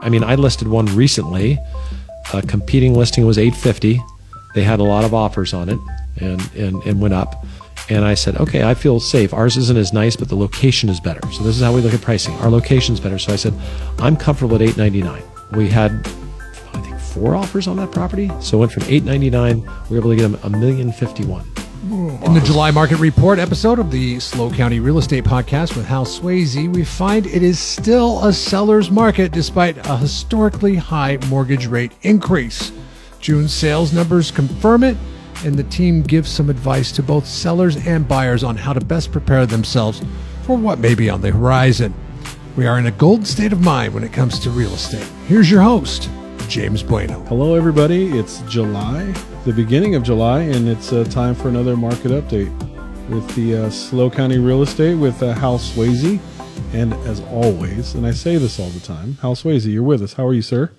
I mean, I listed one recently. A competing listing was 850. They had a lot of offers on it and, and, and went up. And I said, okay, I feel safe. Ours isn't as nice, but the location is better. So this is how we look at pricing. Our location's better. So I said, I'm comfortable at 899. We had, I think, four offers on that property. So went from 899. We were able to get them a million fifty-one. In the July Market Report episode of the SLO County Real Estate Podcast with Hal Sweasey, we find it is still a seller's market despite a historically high mortgage rate increase. June sales numbers confirm it, and the team gives some advice to both sellers and buyers on how to best prepare themselves for what may be on the horizon. We are in a golden state of mind when it comes to real estate. Here's your host, James Bueno. Hello, everybody. It's July, the beginning of July, and it's uh, time for another market update with the uh, SLO County Real Estate with uh, Hal Sweasey. And as always, and I say this all the time, Hal Sweasey, you're with us. How are you, sir?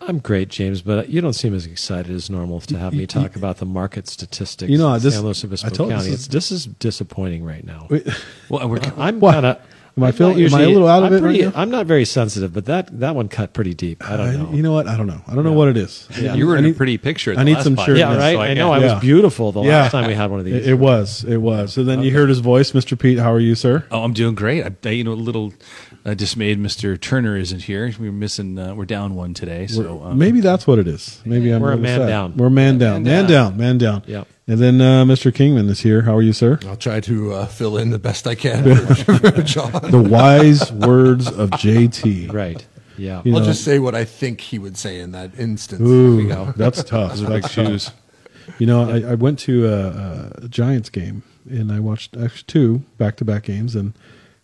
I'm great, James, but you don't seem as excited as normal to have me talk about the market statistics. You know, in this- San Luis Obispo I told- County. this It's, this is disappointing right now. Wait, Well, we're, I'm kind of. Am I feeling- am I a little out of I'm it right pretty- now? I'm not very sensitive, but that that one cut pretty deep. I don't know. you know what? I don't know. I don't know what it is. Yeah. You were I in a pretty picture. At I need last some podcast, shirt yeah, right. so I can't- know. I was beautiful the Yeah. last time we had one of these. It, it was. It was. So then you heard his voice, Mr. Pete. How are you, sir? Oh, I'm doing great. I, I you know, a little uh, dismayed. Mr. Turner isn't here. We're missing. Uh, we're down one today. So um, Maybe that's what it is. Maybe I'm We're a man sad. down. We're man down. Man down. Man down. Yep. And then uh, Mr. Kingman is here. How are you, sir? I'll try to uh, fill in the best I can for John. The wise words of JT. right. Yeah. You I'll know, just say what I think he would say in that instance. Ooh, go. that's tough. those are big shoes. You know, I, I went to a, a Giants game and I watched actually two back to back games and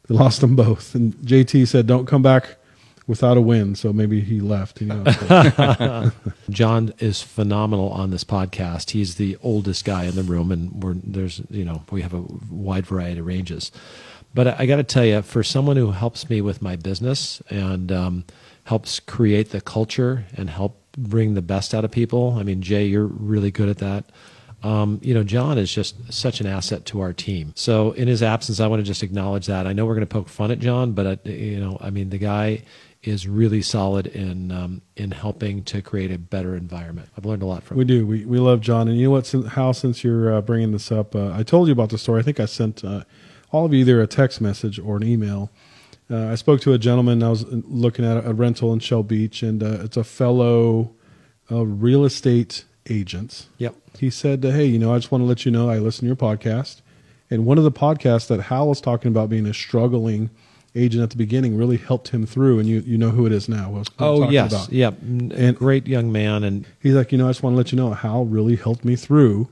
they lost them both. And JT said, "Don't come back without a win." So maybe he left. You know, John is phenomenal on this podcast. He's the oldest guy in the room, and we're there's you know we have a wide variety of ranges. But I, I got to tell you, for someone who helps me with my business and um, helps create the culture and help bring the best out of people, I mean, Jay, you're really good at that. Um, you know, John is just such an asset to our team. So, in his absence, I want to just acknowledge that. I know we're going to poke fun at John, but uh, you know, I mean, the guy is really solid in um, in helping to create a better environment. I've learned a lot from we him. do. We we love John. And you know what? Since, how since you're uh, bringing this up, uh, I told you about the story. I think I sent uh, all of you either a text message or an email. Uh, I spoke to a gentleman. I was looking at a rental in Shell Beach, and uh, it's a fellow uh, real estate agent. Yep. He said, uh, "Hey, you know, I just want to let you know I listen to your podcast, and one of the podcasts that Hal was talking about being a struggling agent at the beginning really helped him through, and you you know who it is now. What Oh yes, about. yep. And- great young man, and He's like, you know, I just want to let you know Hal really helped me through,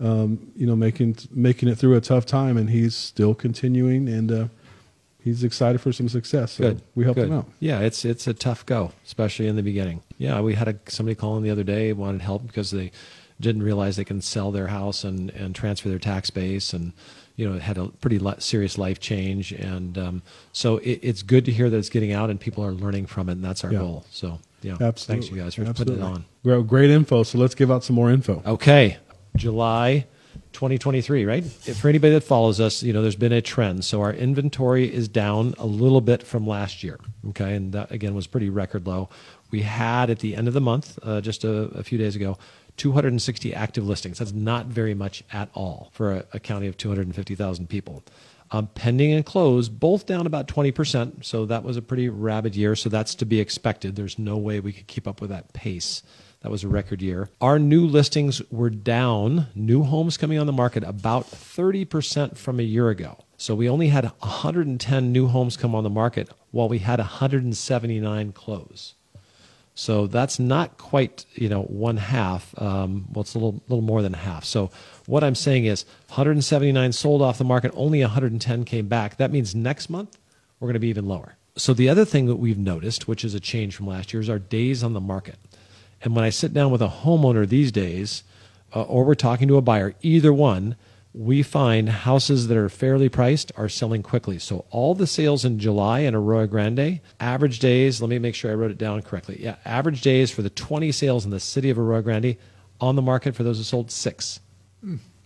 um, you know, making making it through a tough time, and he's still continuing, and uh, he's excited for some success. So good. we helped good. him out. Yeah, it's it's a tough go, especially in the beginning. Yeah, we had a, somebody calling the other day wanted help because they didn't realize they can sell their house and and transfer their tax base and. You know, had a pretty serious life change, and um, so it, it's good to hear that it's getting out and people are learning from it, and that's our Yeah. goal. So, yeah, Absolutely, thanks you guys for Absolutely. putting it on. Great, great info. So let's give out some more info. Okay, July 2023, right? If for anybody that follows us, you know, there's been a trend. So our inventory is down a little bit from last year. Okay, and that again was pretty record low. We had at the end of the month, uh, just a, a few days ago, 260 active listings. That's not very much at all for a, a county of 250,000 people. Um, pending and closed, both down about 20%. So that was a pretty rabid year. So that's to be expected. There's no way we could keep up with that pace. That was a record year. Our new listings were down, new homes coming on the market about 30% from a year ago. So we only had 110 new homes come on the market while we had 179 close. So that's not quite, you know, one half. Um, well, it's a little, little more than half. So what I'm saying is 179 sold off the market, only 110 came back. That means next month we're going to be even lower. So the other thing that we've noticed, which is a change from last year, is our days on the market. And when I sit down with a homeowner these days, uh, or we're talking to a buyer, either one, we find houses that are fairly priced are selling quickly. So all the sales in July in Arroyo Grande, average days, let me make sure I wrote it down correctly. Yeah, average days for the 20 sales in the city of Arroyo Grande on the market for those who sold six.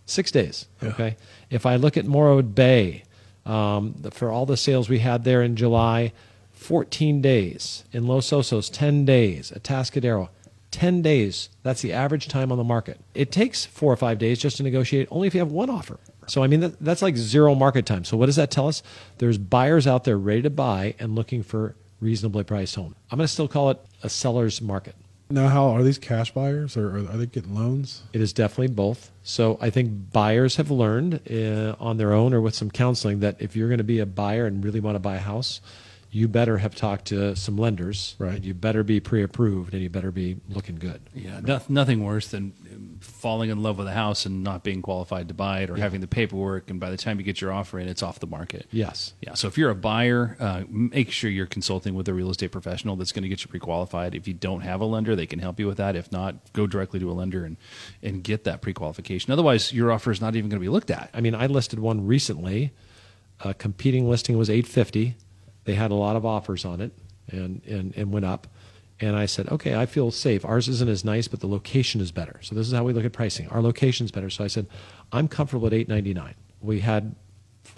Six days. Okay. If I look at Morro Bay, um, for all the sales we had there in July, 14 days. In Los Osos, 10 days. Atascadero, 10 days. That's the average time on the market. It takes four or five days just to negotiate, only if you have one offer. So, I mean, that, that's like zero market time. So, what does that tell us? There's buyers out there ready to buy and looking for reasonably priced home. I'm going to still call it a seller's market. Now, how are these cash buyers or are, they getting loans? It is definitely both. So I think buyers have learned uh, on their own or with some counseling that if you're going to be a buyer and really want to buy a house, you better have talked to some lenders. Right. And you better be pre-approved and you better be looking good. Yeah, no, nothing worse than falling in love with a house and not being qualified to buy it or having the paperwork, and by the time you get your offer in, it's off the market. Yes. Yeah, so if you're a buyer, uh, make sure you're consulting with a real estate professional that's going to get you pre-qualified. If you don't have a lender, they can help you with that. If not, go directly to a lender and and get that pre-qualification. Otherwise, your offer is not even going to be looked at. I mean, I listed one recently. A competing listing was 850. They had a lot of offers on it and, and, and went up. And I said, okay, I feel safe. Ours isn't as nice, but the location is better. So this is how we look at pricing. Our location's better. So I said, I'm comfortable at 899. We had,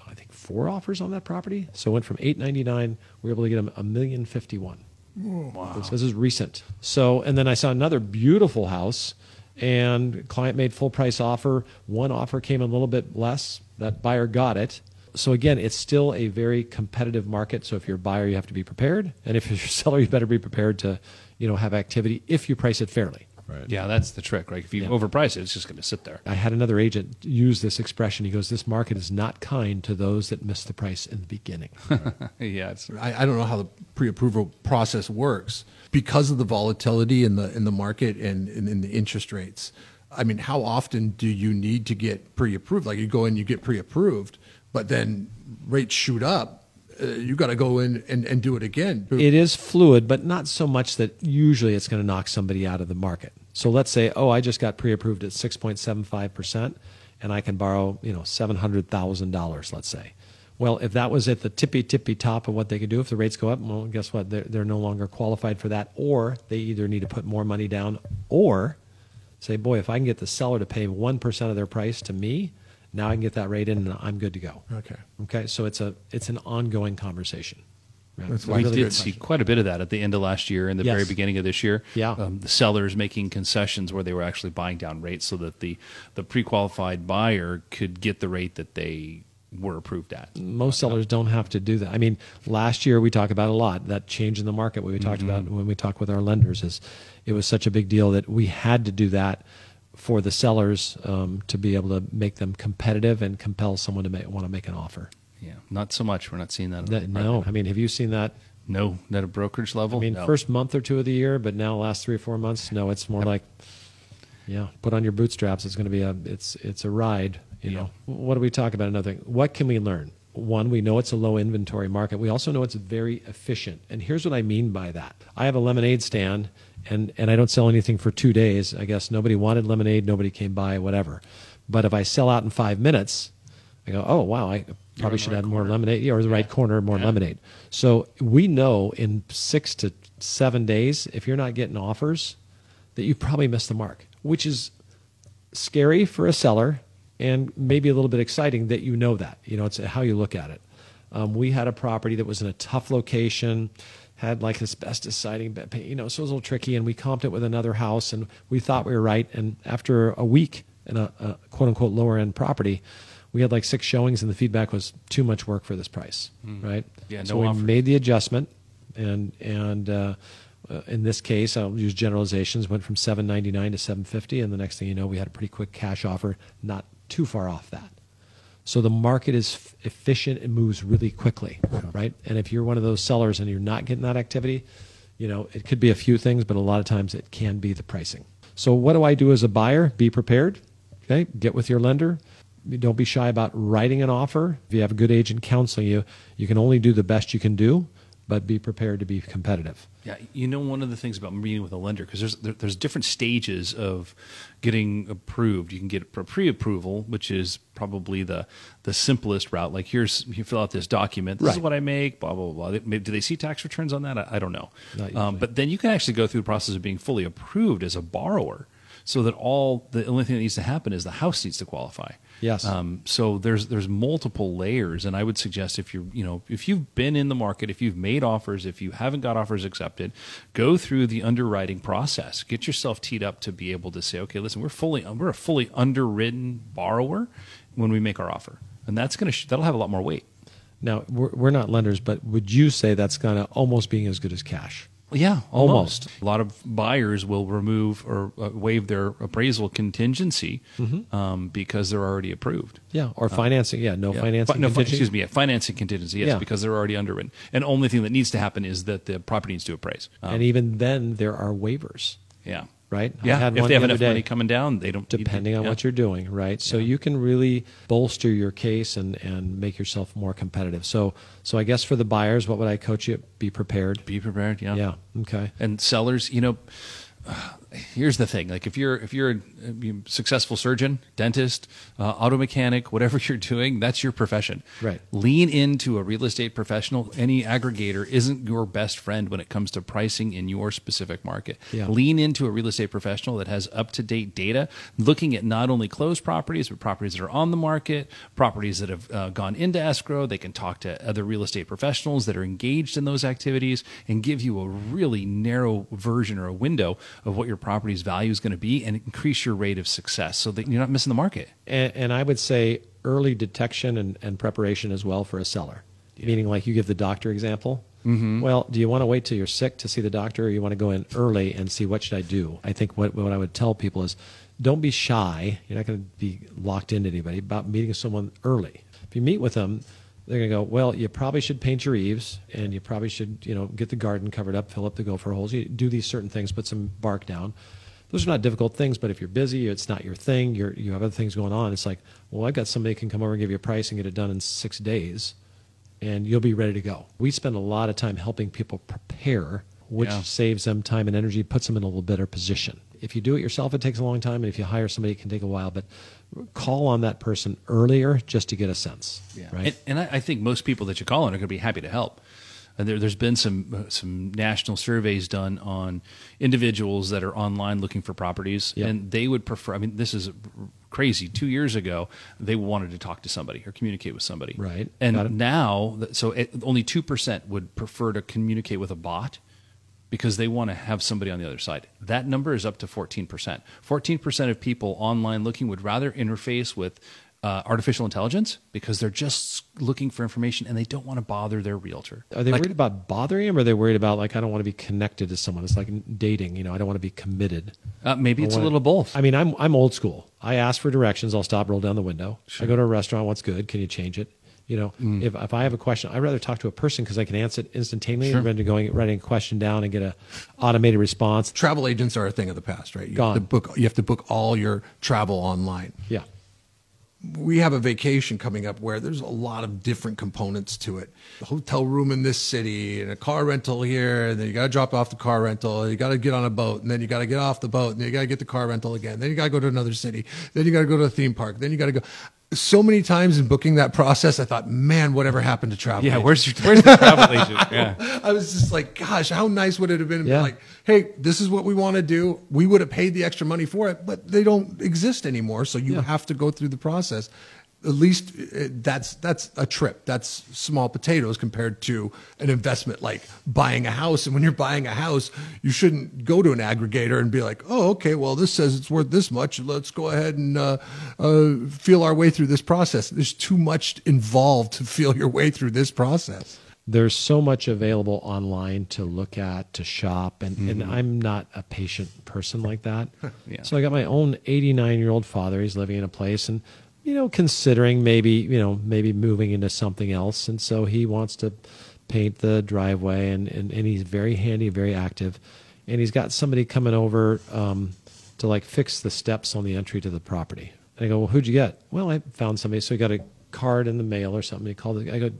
I think, four offers on that property. So it went from 899. We were able to get them a million fifty-one. Wow. This, this is recent. So, and then I saw another beautiful house, and client made full price offer. One offer came a little bit less. That buyer got it. So again, it's still a very competitive market. So if you're a buyer, you have to be prepared, and if you're a seller, you better be prepared to, you know, have activity if you price it fairly. Right. Yeah, that's the trick, right? If you Yeah. overprice it, it's just going to sit there. I had another agent use this expression. He goes, "This market is not kind to those that miss the price in the beginning." yeah, it's I, I don't know how the pre-approval process works because of the volatility in the in the market and, and in the interest rates. I mean, how often do you need to get pre-approved? Like you go in, you get pre-approved, but then rates shoot up. Uh, you got to go in and, and do it again. it is fluid, but not so much that usually it's going to knock somebody out of the market. So let's say, oh, I just got pre-approved at 6.75%, and I can borrow, you know, $700,000, let's say. Well, if that was at the tippy tippy top of what they could do, if the rates go up, well, guess what? They're, they're no longer qualified for that, or they either need to put more money down, or say, boy, if I can get the seller to pay 1% of their price to me, now I can get that rate in and I'm good to go. Okay. Okay, so it's a it's an ongoing conversation. Right? That's we really did see question. quite a bit of that at the end of last year and the Yes. very beginning of this year. Yeah. um, the sellers making concessions where they were actually buying down rates so that the the pre-qualified buyer could get the rate that they were approved at. most sellers don't have to do that. I mean, last year we talked about a lot that change in the market. What we talked about when we talked with our lenders is it was such a big deal that we had to do that for the sellers um, to be able to make them competitive and compel someone to make, want to make an offer. Yeah, not so much. We're not seeing that. That, no, I mean, have you seen that? no, not a brokerage level. I mean, No. first month or two of the year, but now last three or four months, no, it's more like, yeah, put on your bootstraps. It's going to be a, it's, it's a ride. You know, what do we talk about? Another thing. What can we learn? One, we know it's a low inventory market. We also know it's very efficient. And here's what I mean by that. I have a lemonade stand, and and I don't sell anything for two days. I guess nobody wanted lemonade, nobody came by, whatever. But if I sell out in five minutes, I go, oh wow, I probably should add more lemonade, yeah, or the right corner, more lemonade. So we know in six to seven days, if you're not getting offers, that you probably missed the mark, which is scary for a seller and maybe a little bit exciting that you know that. You know, it's how you look at it. Um, we had a property that was in a tough location, had like asbestos siding, you know, so it was a little tricky, and we comped it with another house, and we thought we were right. And after a week in a, a quote unquote lower end property, we had like six showings, and the feedback was too much work for this price, right? Yeah, so no we made the adjustment, and and uh, uh, in this case, I'll use generalizations. Went from seven ninety nine to seven fifty, and the next thing you know, we had a pretty quick cash offer, not too far off that. So the market is f- efficient; it moves really quickly, right? And if you're one of those sellers and you're not getting that activity, you know it could be a few things, but a lot of times it can be the pricing. So what do I do as a buyer? Be prepared. Okay, get with your lender. Don't be shy about writing an offer. If you have a good agent counseling you, you can only do the best you can do, but be prepared to be competitive. Yeah, you know one of the things about meeting with a lender because there's there, there's different stages of getting approved. You can get pre-approval, which is probably the the simplest route. Like here's you fill out this document. This is what I make. Blah blah blah. Maybe, do they see tax returns on that? I, I don't know. Um, but then you can actually go through the process of being fully approved as a borrower. so that all the only thing that needs to happen is the house needs to qualify. Yes. Um, so there's there's multiple layers, and I would suggest if you're you know if you've been in the market, if you've made offers, if you haven't got offers accepted, go through the underwriting process. Get yourself teed up to be able to say, okay, listen, we're fully we're a fully underwritten borrower when we make our offer, and that's gonna sh- that'll have a lot more weight. Now we're, we're not lenders, but would you say that's kind of almost being as good as cash? Yeah, Almost. A lot of buyers will remove or uh, waive their appraisal contingency um, because they're already approved. Yeah, or financing. Yeah, no Uh, Yeah. financing. Fi- no, fi- contingency? excuse me. Yeah, financing contingency. Yes, Yeah. because they're already underwritten. And only thing that needs to happen is that the property needs to appraise. Um, and even then, there are waivers. yeah, right? I Yeah, had if one they have the enough day. money coming down, they don't. depending on yeah. what you're doing, right? So you can really bolster your case and, and make yourself more competitive. So so I guess for the buyers, what would I coach you? Be prepared. be prepared. Yeah. Yeah. Okay. and sellers you know here's the thing like if you're if you're a, successful surgeon dentist uh, auto mechanic whatever you're doing that's your profession Right. lean into a real estate professional any aggregator isn't your best friend when it comes to pricing in your specific market Yeah. lean into a real estate professional that has up-to-date data looking at not only closed properties but properties that are on the market properties that have uh, gone into escrow they can talk to other real estate professionals that are engaged in those activities and give you a really narrow version or a window of what your property's value is going to be and increase your rate of success so that you're not missing the market And, and I would say early detection and, and preparation as well for a seller. Meaning, like you give the doctor example. Mm-hmm. Well, do you want to wait till you're sick to see the doctor, or you want to go in early and see what should I do? I think what what I would tell people is, don't be shy. You're not going to be locked into anybody about meeting someone early. If you meet with them, they're going to go, well, you probably should paint your eaves, and you probably should, you know, get the garden covered up, fill up the gopher holes. You do these certain things, put some bark down those are not difficult things, but if you're busy, it's not your thing, you're, you have other things going on, it's like, well, I've got somebody can come over and give you a price and get it done in six days, and you'll be ready to go. We spend a lot of time helping people prepare, which Yeah. saves them time and energy, puts them in a little better position. If you do it yourself, it takes a long time, and if you hire somebody, it can take a while, but call on that person earlier just to get a sense. Right? And, and I, I think most people that you call on are going to be happy to help. And there, there's been some uh, some national surveys done on individuals that are online looking for properties, Yep. and they would prefer. I mean, this is crazy. Two years ago, they wanted to talk to somebody or communicate with somebody, Right. And now, so it, only two percent would prefer to communicate with a bot because they want to have somebody on the other side. That number is up to 14%. 14% of people online looking would rather interface with uh, artificial intelligence because they're just looking for information and they don't want to bother their realtor. Are they Like, worried about bothering him, or are they worried about like I don't want to be connected to someone? It's like dating, you know. I don't want to be committed. uh, maybe it's a little both. I mean, I'm I'm old school. I ask for directions. I'll stop, roll down the window. I go to a restaurant. What's good? Can you change it? You know, Mm. if if I have a question, I'd rather talk to a person because I can answer it instantaneously rather than going writing a question down and get a automated response. Travel agents are a thing of the past, right? You Gone. have to book. You have to book all your travel online. Yeah, we have a vacation coming up where there's a lot of different components to it. A hotel room in this city and a car rental here, and then you got to drop off the car rental. You got to get on a boat, and then you got to get off the boat, and then you got to get the car rental again. Then you got to go to another city. Then you got to go to a theme park. Then you got to go. So many times in booking that process, I thought, man, whatever happened to travel? yeah, agents? where's your, where's the travel agent? Yeah. I was just like, gosh, how nice would it have been to be Yeah. like, hey, this is what we want to do. We would have paid the extra money for it, but they don't exist anymore. So you Yeah. have to go through the process. At least uh, that's that's a trip. That's small potatoes compared to an investment like buying a house. And when you're buying a house, you shouldn't go to an aggregator and be like, oh, okay, well, this says it's worth this much. Let's go ahead and uh, uh, feel our way through this process. There's too much involved to feel your way through this process. there's so much available online to look at, to shop, and, and I'm not a patient person like that. Yeah. So I got my own 89 year old father. He's living in a place, and you know, considering maybe you know maybe moving into something else, and so he wants to paint the driveway, and and, and he's very handy, very active, and he's got somebody coming over um, to like fix the steps on the entry to the property. And I go, well, who'd you get? Well, I found somebody, so he got a card in the mail or something. He called it. I go,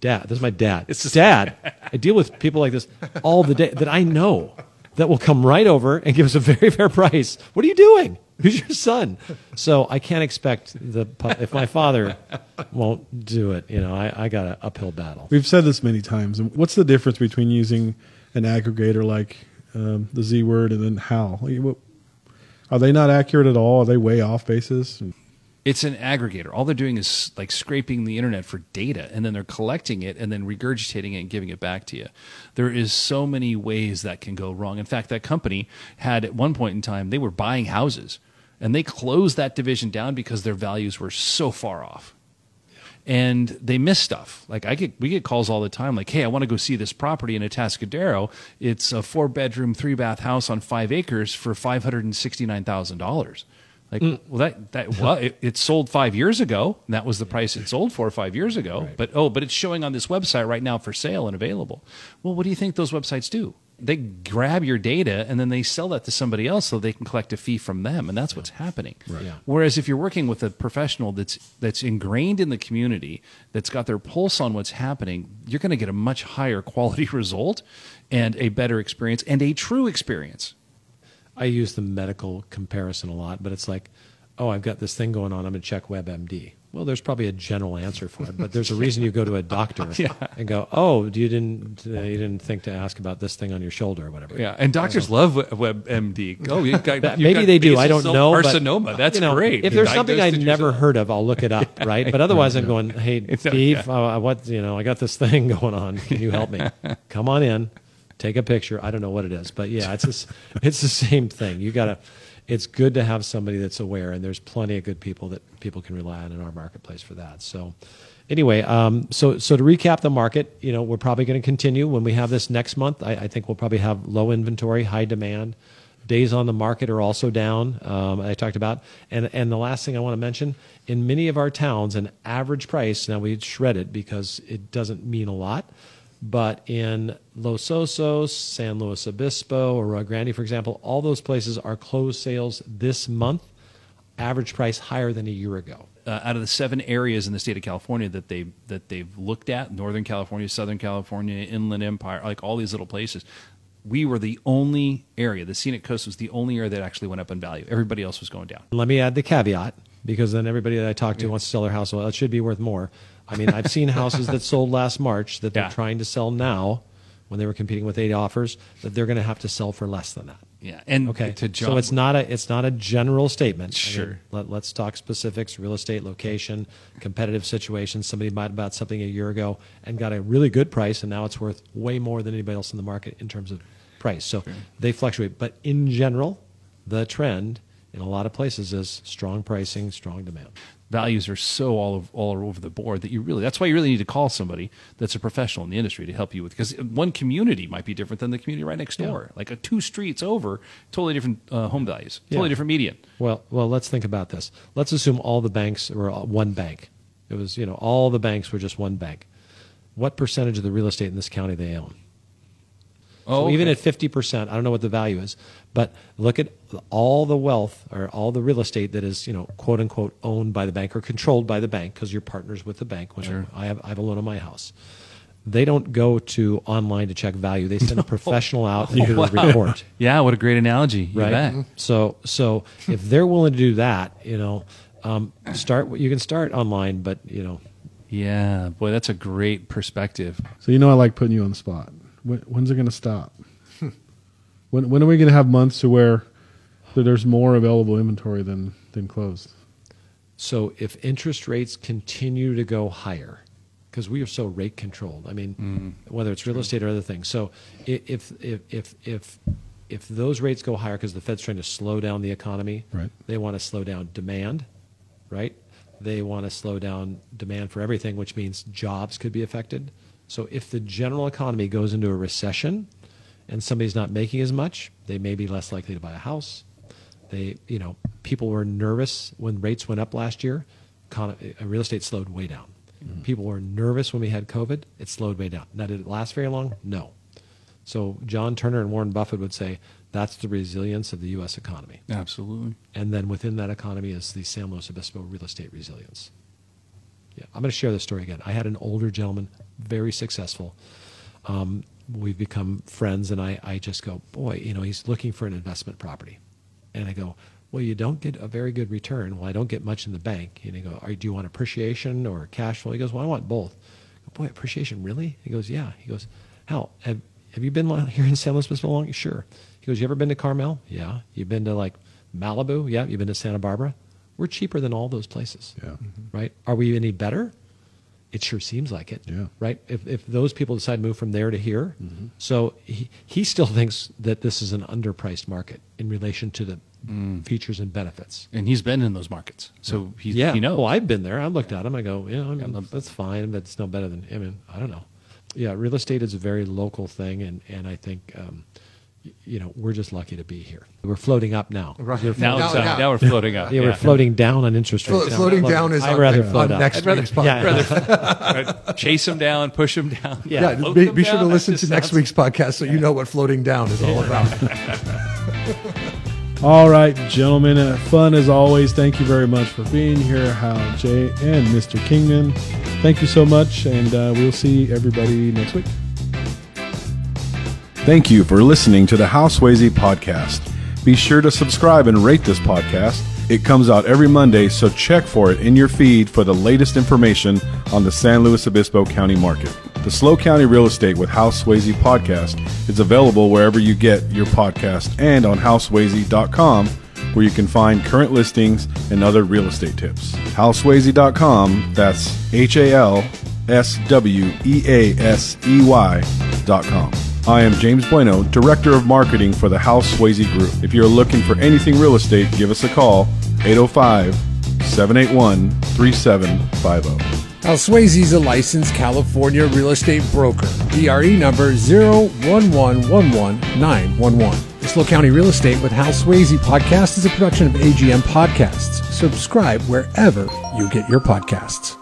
Dad, this is my dad. It's his dad. I deal with people like this all the day that I know that will come right over and give us a very fair price. What are you doing? Who's your son? So I can't expect the if my father won't do it. You know, I, I got an uphill battle. We've said this many times. And What's the difference between using an aggregator like um, the Z word and then how? Like, what- Are they not accurate at all? Are they way off basis? It's an aggregator. All they're doing is like scraping the internet for data and then they're collecting it and then regurgitating it and giving it back to you. There is so many ways that can go wrong. In fact, that company had at one point in time, they were buying houses and they closed that division down because their values were so far off. And they miss stuff. Like I get, we get calls all the time. Like, hey, I want to go see this property in Atascadero. It's a four bedroom, three bath house on five acres for five hundred and sixty nine thousand dollars. Like, mm. well, that that well, it, it sold five years ago. And that was the price it sold for five years ago. But oh, but it's showing on this website right now for sale and available. Well, what do you think those websites do? They grab your data and then they sell that to somebody else so they can collect a fee from them, and that's what's happening. Yeah. Whereas if you're working with a professional that's that's ingrained in the community, that's got their pulse on what's happening, you're going to get a much higher quality result and a better experience and a true experience. I use the medical comparison a lot, but it's like, oh, I've got this thing going on. I'm going to check WebMD. Well, there's probably a general answer for it, but there's a reason you go to a doctor and go, oh, you didn't uh, you didn't think to ask about this thing on your shoulder or whatever. Yeah, and doctors love WebMD. Oh, you got, That- maybe got they do. I don't know. Carcinoma. That's you know, great. If there's something I've never yourself. heard of, I'll look it up, right? But otherwise, I'm going, hey, It's- Steve, yeah. uh, what you know, I got this thing going on. Can you help me? Come on in, take a picture. I don't know what it is, but yeah, it's this, it's the same thing. You got to. It's good to have somebody that's aware, and there's plenty of good people that people can rely on in our marketplace for that. So, anyway, um, so so to recap the market, you know, we're probably going to continue when we have this next month. I, I think we'll probably have low inventory, high demand. Days on the market are also down. Um, I talked about, and and the last thing I want to mention in many of our towns, an average price. Now we shred it because it doesn't mean a lot, but in Los Osos, San Luis Obispo, Arroyo Grande, for example, all those places are closed sales this month. Average price higher than a year ago. uh, out of the seven areas in the state of California that they that they've looked at, Northern California, Southern California, Inland Empire, like all these little places, we were the only area. The scenic coast was the only area that actually went up in value. Everybody else was going down. Let me add the caveat because then everybody that I talk to wants to sell their house. Well, it should be worth more. I mean, I've seen houses that sold last March that they're Yeah. trying to sell now when they were competing with eight offers that they're going to have to sell for less than that. Yeah, and Okay, so it's not a it's not a general statement. I mean, Sure. let, let's talk specifics: real estate, location, competitive situation. Somebody might have bought something a year ago and got a really good price, and now it's worth way more than anybody else in the market in terms of price. So they fluctuate, but in general, the trend in a lot of places is strong pricing, strong demand. values are so all of, all over the board that you really that's why you really need to call somebody that's a professional in the industry to help you with because one community might be different than the community right next door like a two streets over totally different uh, home values totally Yeah. different median Well, well, let's think about this. Let's assume all the banks were one bank. It was, you know, all the banks were just one bank. What percentage of the real estate in this county they own? Oh so even at fifty percent, I don't know what the value is, but look at all the wealth or all the real estate that is, you know, quote unquote, owned by the bank or controlled by the bank because you're partners with the bank. When Sure. I have, I have a loan on my house. They don't go to online to check value. They send a professional out and do a report yeah what a great analogy you right? bet. So, so if they're willing to do that, you know, um, start. You can start online, but you know, yeah boy that's a great perspective So you know I like putting you on the spot. When, when's it going to stop? when when are we going to have months to where there's more available inventory than than closed? so if interest rates continue to go higher, because we are so rate controlled. I mean, mm. whether it's real estate or other things. So if if if if if those rates go higher because the Fed's trying to slow down the economy, Right. They want to slow down demand, right? They want to slow down demand for everything, which means jobs could be affected. So if the general economy goes into a recession and somebody's not making as much, they may be less likely to buy a house. They, you know, people were nervous when rates went up last year. Uh, real estate slowed way down. People were nervous when we had COVID. It slowed way down. Now, did it last very long? No. So John Turner and Warren Buffett would say that's the resilience of the U.S. economy. absolutely And then within that economy is the San Luis Obispo real estate resilience. Yeah, I'm going to share this story again. I had an older gentleman, very successful. Um, we've become friends, and I, I just go, boy, you know, he's looking for an investment property. And I go, well, you don't get a very good return. Well, I don't get much in the bank. And I go, Are, do you want appreciation or cash flow? He goes, well, I want both. I go, boy, appreciation, really? He goes, yeah. He goes, hell, have, have you been here in San Luis Obispo long? Sure. He goes, you ever been to Carmel? Yeah. You've been to like Malibu, yeah, you've been to Santa Barbara. We're cheaper than all those places. Yeah. Right? Are we any better? It sure seems like it. Yeah. Right? If, if those people decide to move from there to here, so he, he still thinks that this is an underpriced market in relation to the features and benefits. And he's been in those markets, so he's, yeah. he knows. Well, I've been there. I looked at them. I go, yeah, I mean, that's fine, That's no better than. I mean, I don't know. Yeah, real estate is a very local thing, and and I think. Um, y- you know, we're just lucky to be here. We're floating up now. Right. We're now, Now- it's, uh, now- now we're floating up. yeah, we're floating down on interest rates. now. floating Floating- down is I'd on, rather on float up. next I'd rather- week's podcast. Yeah. Chase him down, push him down. Yeah. Yeah, Float be, them be sure down. to listen to next sounds- week's podcast so you know what floating down is all about. All right, gentlemen, uh, fun as always. Thank you very much for being here, Hal, Jay, and Mr. Kingman. Thank you so much, and uh, we'll see everybody next week. Thank you for listening to the Hal Sweasey podcast. Be sure to subscribe and rate this podcast. It comes out every Monday, so check for it in your feed for the latest information on the San Luis Obispo County market. The SLO County Real Estate with Hal Sweasey podcast is available wherever you get your podcast and on halsweasey.com where you can find current listings and other real estate tips. Halsweasey.com, that's H A L S W E A S E Y.com. I am James Bueno, Director of Marketing for the Hal Sweasey Group. If you're looking for anything real estate, give us a call 805 781 3750. Hal Sweasey is a licensed California real estate broker. DRE number 011119111. The SLO County Real Estate with Hal Swayze podcast is a production of AGM Podcasts. Subscribe wherever you get your podcasts.